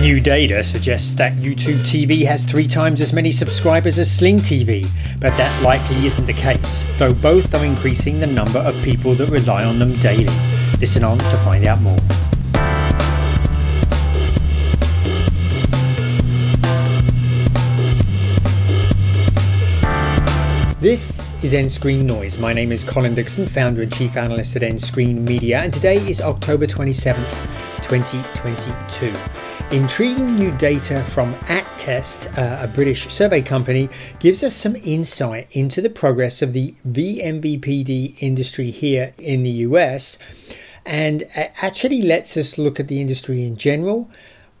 New data suggests that YouTube TV has three times as many subscribers as Sling TV, but that likely isn't the case, though both are increasing the number of people that rely on them daily. Listen on to find out more. This is nScreenNoise. My name is Colin Dixon, founder and chief analyst at nScreenMedia, and today is October 27th, 2022. Intriguing new data from Attest, uh, a British survey company, gives us some insight into the progress of the vMVPD industry here in the US and actually lets us look at the industry in general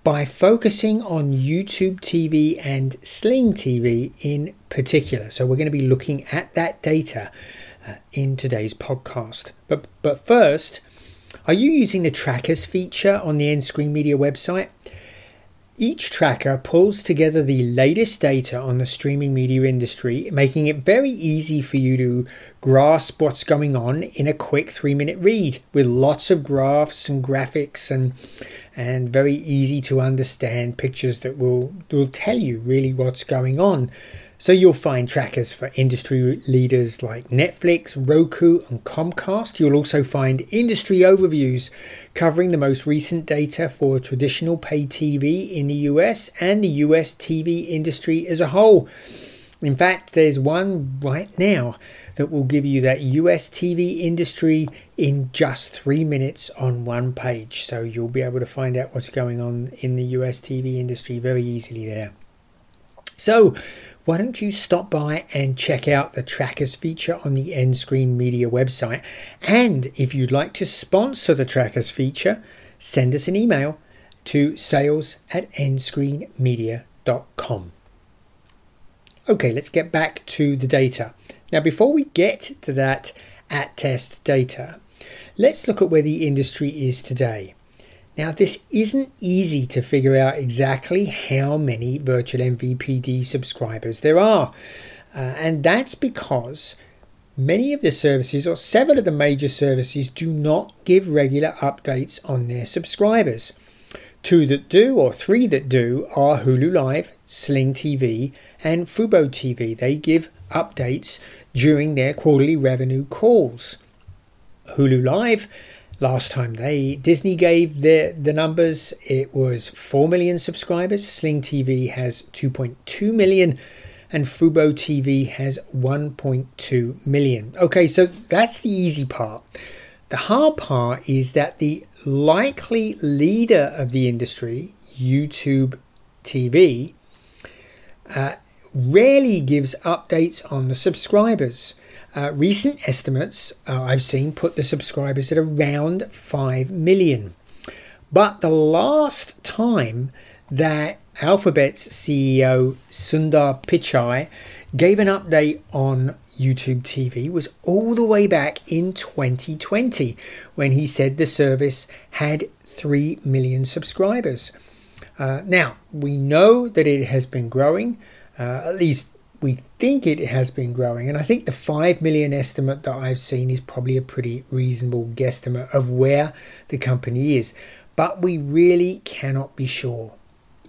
by focusing on YouTube TV and Sling TV in particular. So we're going to be looking at that data uh, in today's podcast. But but first, are you using the trackers feature on the nScreenMedia website? Each tracker pulls together the latest data on the streaming media industry, making it very easy for you to grasp what's going on in a quick three minute read with lots of graphs and graphics and and very easy to understand pictures that will will tell you really what's going on. So you'll find trackers for industry leaders like Netflix, Roku, and Comcast. You'll also find industry overviews covering the most recent data for traditional pay TV in the US and the US TV industry as a whole. In fact, there's one right now that will give you that US TV industry in just three minutes on one page. So you'll be able to find out what's going on in the US TV industry very easily there. So, why don't you stop by and check out the trackers feature on the nScreenMedia website? And if you'd like to sponsor the trackers feature, send us an email to sales at nscreenmedia.com. Okay, let's get back to the data. Now, before we get to that Attest data, let's look at where the industry is today. Now, this isn't easy to figure out exactly how many virtual MVPD subscribers there are. Uh, and that's because many of the services, or several of the major services, do not give regular updates on their subscribers. Two that do, or three that do, are Hulu Live, Sling TV, and Fubo TV. They give updates during their quarterly revenue calls. Hulu Live last time they Disney gave the the numbers it was 4 million subscribers. Sling TV has 2.2 million and Fubo TV has 1.2 million. Okay so that's the easy part. The hard part is that the likely leader of the industry YouTube TV uh, rarely gives updates on the subscribers uh, recent estimates uh, I've seen put the subscribers at around 5 million. But the last time that Alphabet's CEO Sundar Pichai gave an update on YouTube TV was all the way back in 2020 when he said the service had 3 million subscribers. Uh, now, we know that it has been growing, uh, at least we think it has been growing. And I think the 5 million estimate that I've seen is probably a pretty reasonable guesstimate of where the company is. But we really cannot be sure.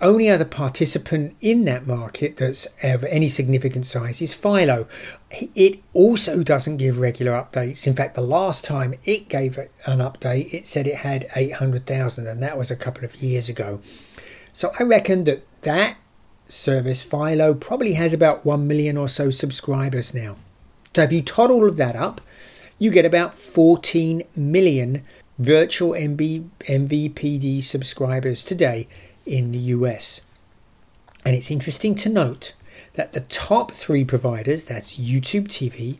Only other participant in that market that's of any significant size is Philo. It also doesn't give regular updates. In fact, the last time it gave an update, it said it had 800,000, and that was a couple of years ago. So I reckon that that service, Philo, probably has about 1 million or so subscribers now. So if you tot all of that up, you get about 14 million virtual MB, MVPD subscribers today in the US. And it's interesting to note that the top three providers that's YouTube TV,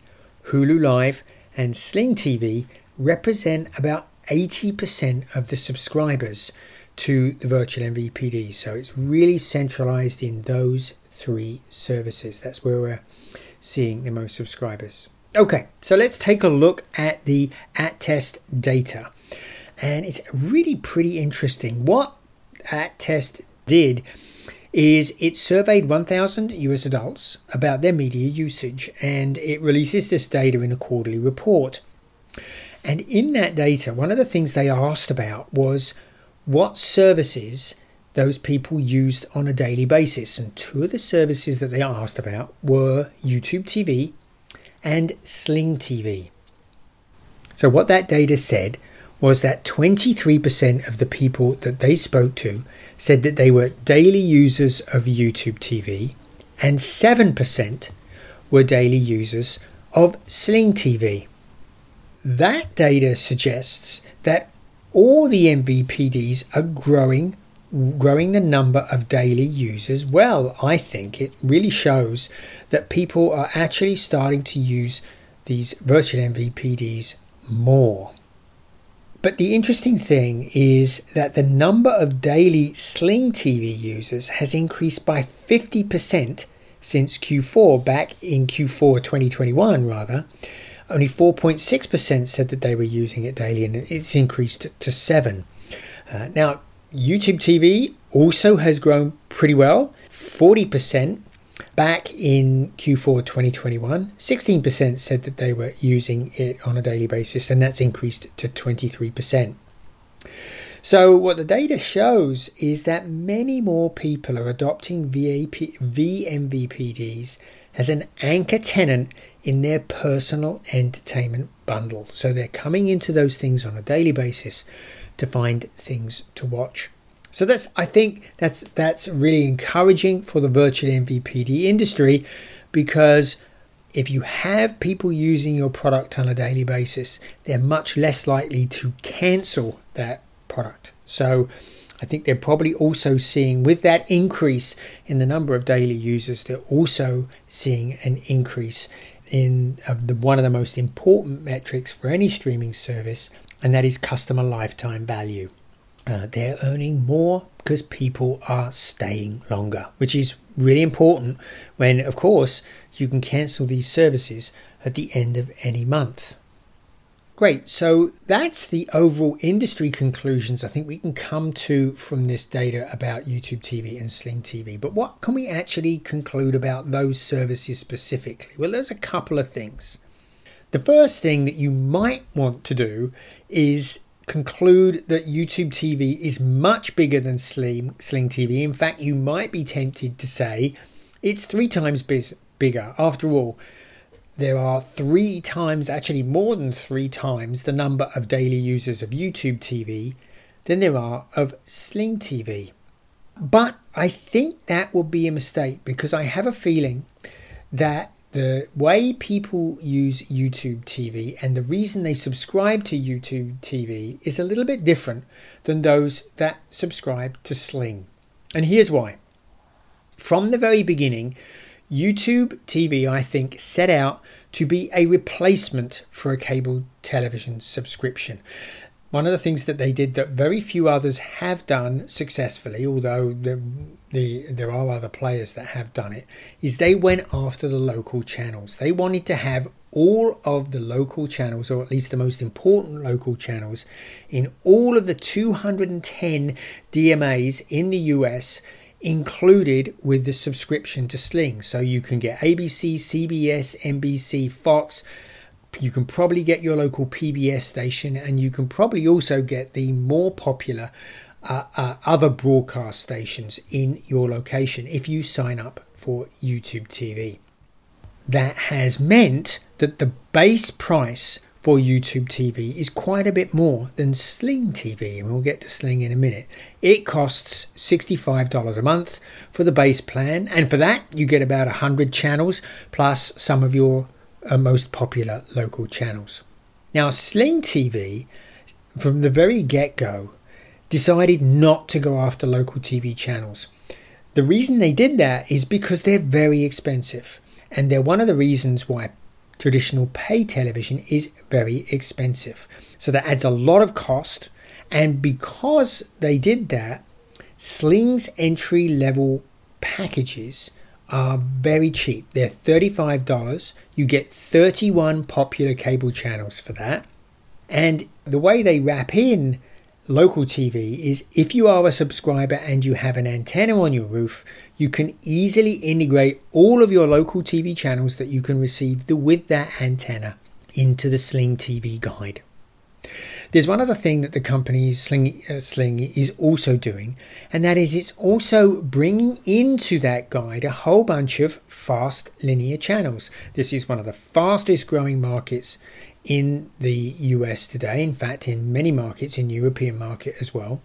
Hulu Live, and Sling TV represent about 80% of the subscribers to the virtual MVPD. So it's really centralized in those three services. That's where we're seeing the most subscribers. Okay, so let's take a look at the Attest data. And it's really pretty interesting. What Attest did is it surveyed 1,000 US adults about their media usage and it releases this data in a quarterly report. And in that data, one of the things they asked about was what services those people used on a daily basis. And two of the services that they asked about were YouTube TV and Sling TV. So, what that data said was that 23% of the people that they spoke to said that they were daily users of YouTube TV, and 7% were daily users of Sling TV. That data suggests that all the MVPDs are growing growing the number of daily users well. I think it really shows that people are actually starting to use these virtual mvpds more. But the interesting thing is that the number of daily sling tv users has increased by 50% since q4 back in q4 2021 rather only 4.6% said that they were using it daily, and it's increased to 7. Uh, now, YouTube TV also has grown pretty well 40% back in Q4 2021. 16% said that they were using it on a daily basis, and that's increased to 23%. So, what the data shows is that many more people are adopting VAP, VMVPDs as an anchor tenant in their personal entertainment bundle. So they're coming into those things on a daily basis to find things to watch. So that's I think that's that's really encouraging for the virtual MVPD industry because if you have people using your product on a daily basis, they're much less likely to cancel that product. So I think they're probably also seeing, with that increase in the number of daily users, they're also seeing an increase in uh, the, one of the most important metrics for any streaming service, and that is customer lifetime value. Uh, they're earning more because people are staying longer, which is really important when, of course, you can cancel these services at the end of any month. Great. So that's the overall industry conclusions I think we can come to from this data about YouTube TV and Sling TV. But what can we actually conclude about those services specifically? Well, there's a couple of things. The first thing that you might want to do is conclude that YouTube TV is much bigger than Sling, Sling TV. In fact, you might be tempted to say it's three times bigger. After all, there are three times, actually more than three times, the number of daily users of YouTube TV than there are of Sling TV. But I think that would be a mistake because I have a feeling that the way people use YouTube TV and the reason they subscribe to YouTube TV is a little bit different than those that subscribe to Sling. And here's why. From the very beginning, YouTube TV, I think, set out to be a replacement for a cable television subscription. One of the things that they did that very few others have done successfully, although the, the, there are other players that have done it, is they went after the local channels. They wanted to have all of the local channels, or at least the most important local channels, in all of the 210 DMAs in the US included with the subscription to Sling. So you can get ABC, CBS, NBC, Fox. You can probably get your local PBS station, and you can probably also get the more popular uh, uh, other broadcast stations in your location if you sign up for YouTube TV. That has meant that the base price for YouTube TV is quite a bit more than Sling TV, and we'll get to Sling in a minute. It costs $65 a month for the base plan, and for that, you get about 100 channels plus some of your uh, most popular local channels. Now, Sling TV, from the very get go, decided not to go after local TV channels. The reason they did that is because they're very expensive, and they're one of the reasons why traditional pay television is very expensive. So that adds a lot of cost. And because they did that, Sling's entry level packages are very cheap. They're $35. You get 31 popular cable channels for that. And the way they wrap in local TV is if you are a subscriber and you have an antenna on your roof, you can easily integrate all of your local TV channels that you can receive with that antenna into the Sling TV guide. There's one other thing that the company Sling, uh, Sling is also doing, and that is it's also bringing into that guide a whole bunch of fast linear channels. This is one of the fastest growing markets in the US today. In fact, in many markets, in European market as well.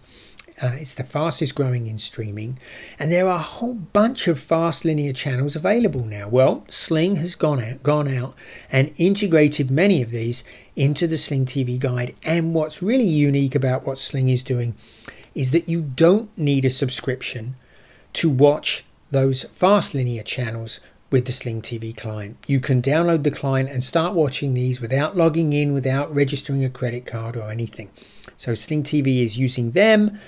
Uh, it's the fastest growing in streaming, and there are a whole bunch of fast linear channels available now. Well, Sling has gone out, gone out and integrated many of these into the Sling TV guide. And what's really unique about what Sling is doing is that you don't need a subscription to watch those fast linear channels with the Sling TV client. You can download the client and start watching these without logging in, without registering a credit card or anything. So Sling TV is using them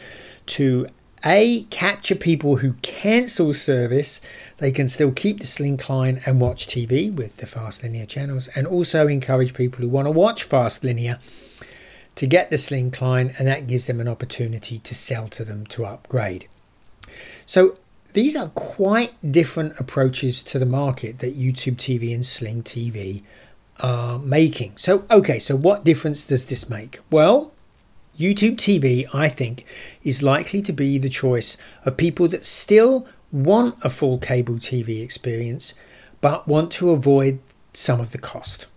to a capture people who cancel service they can still keep the sling client and watch tv with the fast linear channels and also encourage people who want to watch fast linear to get the sling client and that gives them an opportunity to sell to them to upgrade so these are quite different approaches to the market that youtube tv and sling tv are making so okay so what difference does this make well YouTube TV, I think, is likely to be the choice of people that still want a full cable TV experience but want to avoid some of the cost.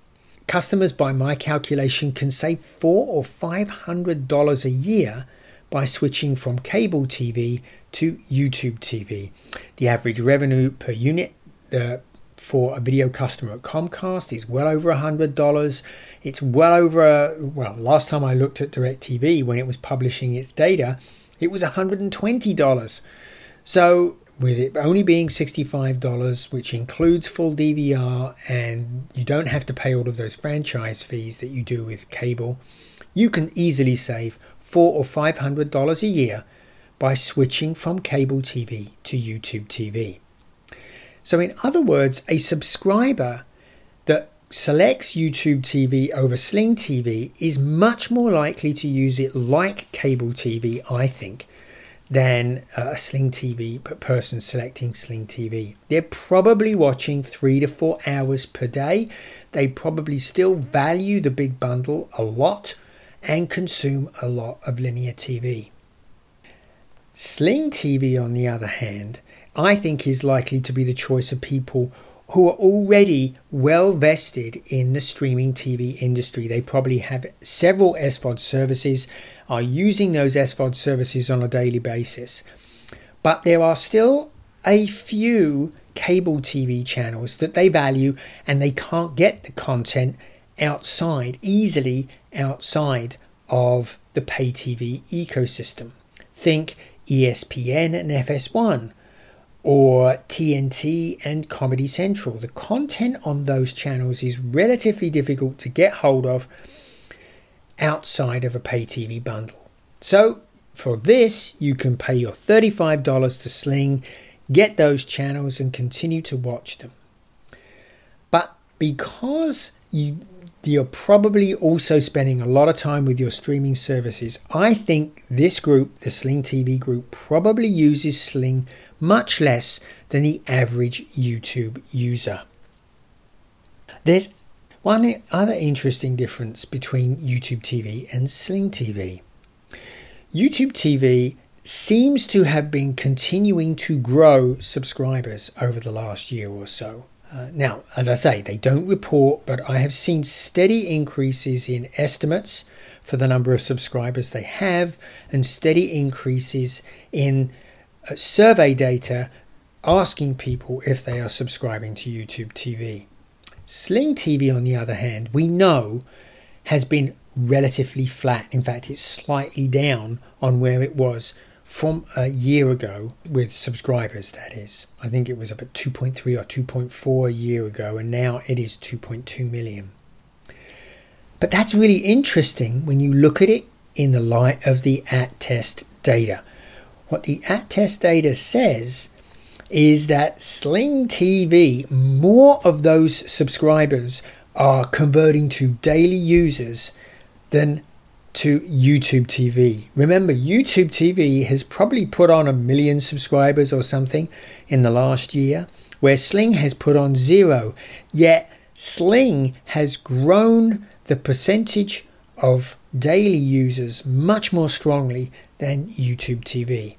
Customers, by my calculation, can save four or five hundred dollars a year by switching from cable TV to YouTube TV. The average revenue per unit uh, for a video customer at Comcast is well over $100. It's well over, well, last time I looked at DirecTV when it was publishing its data, it was $120. So, with it only being $65, which includes full DVR, and you don't have to pay all of those franchise fees that you do with cable, you can easily save four or five hundred dollars a year by switching from cable TV to YouTube TV. So, in other words, a subscriber that selects YouTube TV over Sling TV is much more likely to use it like cable TV, I think, than uh, a Sling TV person selecting Sling TV. They're probably watching three to four hours per day. They probably still value the big bundle a lot and consume a lot of linear TV. Sling TV, on the other hand, I think is likely to be the choice of people who are already well vested in the streaming TV industry. They probably have several SVOD services, are using those SVOD services on a daily basis. But there are still a few cable TV channels that they value and they can't get the content outside, easily outside of the pay TV ecosystem. Think ESPN and FS1 or TNT and Comedy Central. The content on those channels is relatively difficult to get hold of outside of a pay TV bundle. So, for this, you can pay your $35 to Sling, get those channels, and continue to watch them. But because you you're probably also spending a lot of time with your streaming services. I think this group, the Sling TV group, probably uses Sling much less than the average YouTube user. There's one other interesting difference between YouTube TV and Sling TV. YouTube TV seems to have been continuing to grow subscribers over the last year or so. Uh, now, as I say, they don't report, but I have seen steady increases in estimates for the number of subscribers they have and steady increases in uh, survey data asking people if they are subscribing to YouTube TV. Sling TV, on the other hand, we know has been relatively flat. In fact, it's slightly down on where it was from a year ago with subscribers, that is. I think it was about 2.3 or 2.4 a year ago, and now it is 2.2 million. But that's really interesting when you look at it in the light of the ATTEST data. What the ATTEST data says is that Sling TV, more of those subscribers are converting to daily users than to YouTube TV. Remember, YouTube TV has probably put on a million subscribers or something in the last year, where Sling has put on zero. Yet, Sling has grown the percentage of daily users much more strongly than YouTube TV.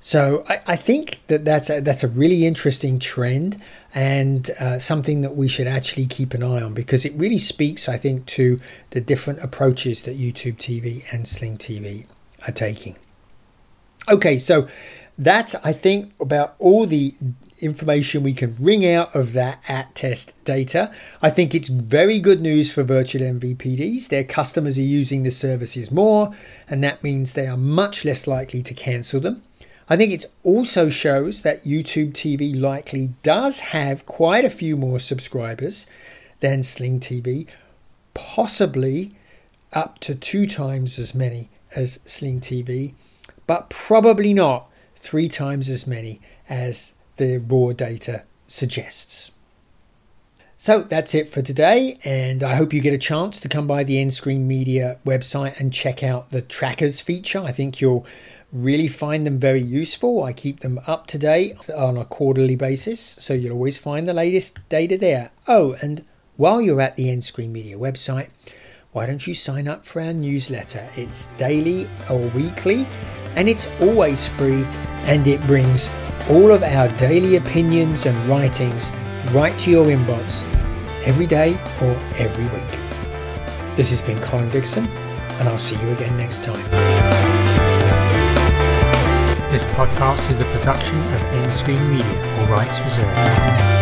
So I, I, think that that's a, that's a really interesting trend and uh, something that we should actually keep an eye on because it really speaks, I think, to the different approaches that YouTube TV and Sling TV are taking. Okay, so that's I think about all the information we can wring out of that Attest data. I think it's very good news for virtual MVPDs. Their customers are using the services more, and that means they are much less likely to cancel them. I think it also shows that YouTube TV likely does have quite a few more subscribers than Sling TV, possibly up to two times as many as Sling TV, but probably not three times as many as the raw data suggests. So that's it for today, and I hope you get a chance to come by the nScreenMedia website and check out the trackers feature. I think you'll really find them very useful. I keep them up to date on a quarterly basis, so you'll always find the latest data there. Oh, and while you're at the nScreenMedia website, why don't you sign up for our newsletter? It's daily or weekly, and it's always free, and it brings all of our daily opinions and writings right to your inbox every day or every week. This has been Colin Dixon, and I'll see you again next time. This podcast is a production of nScreenMedia, all rights reserved.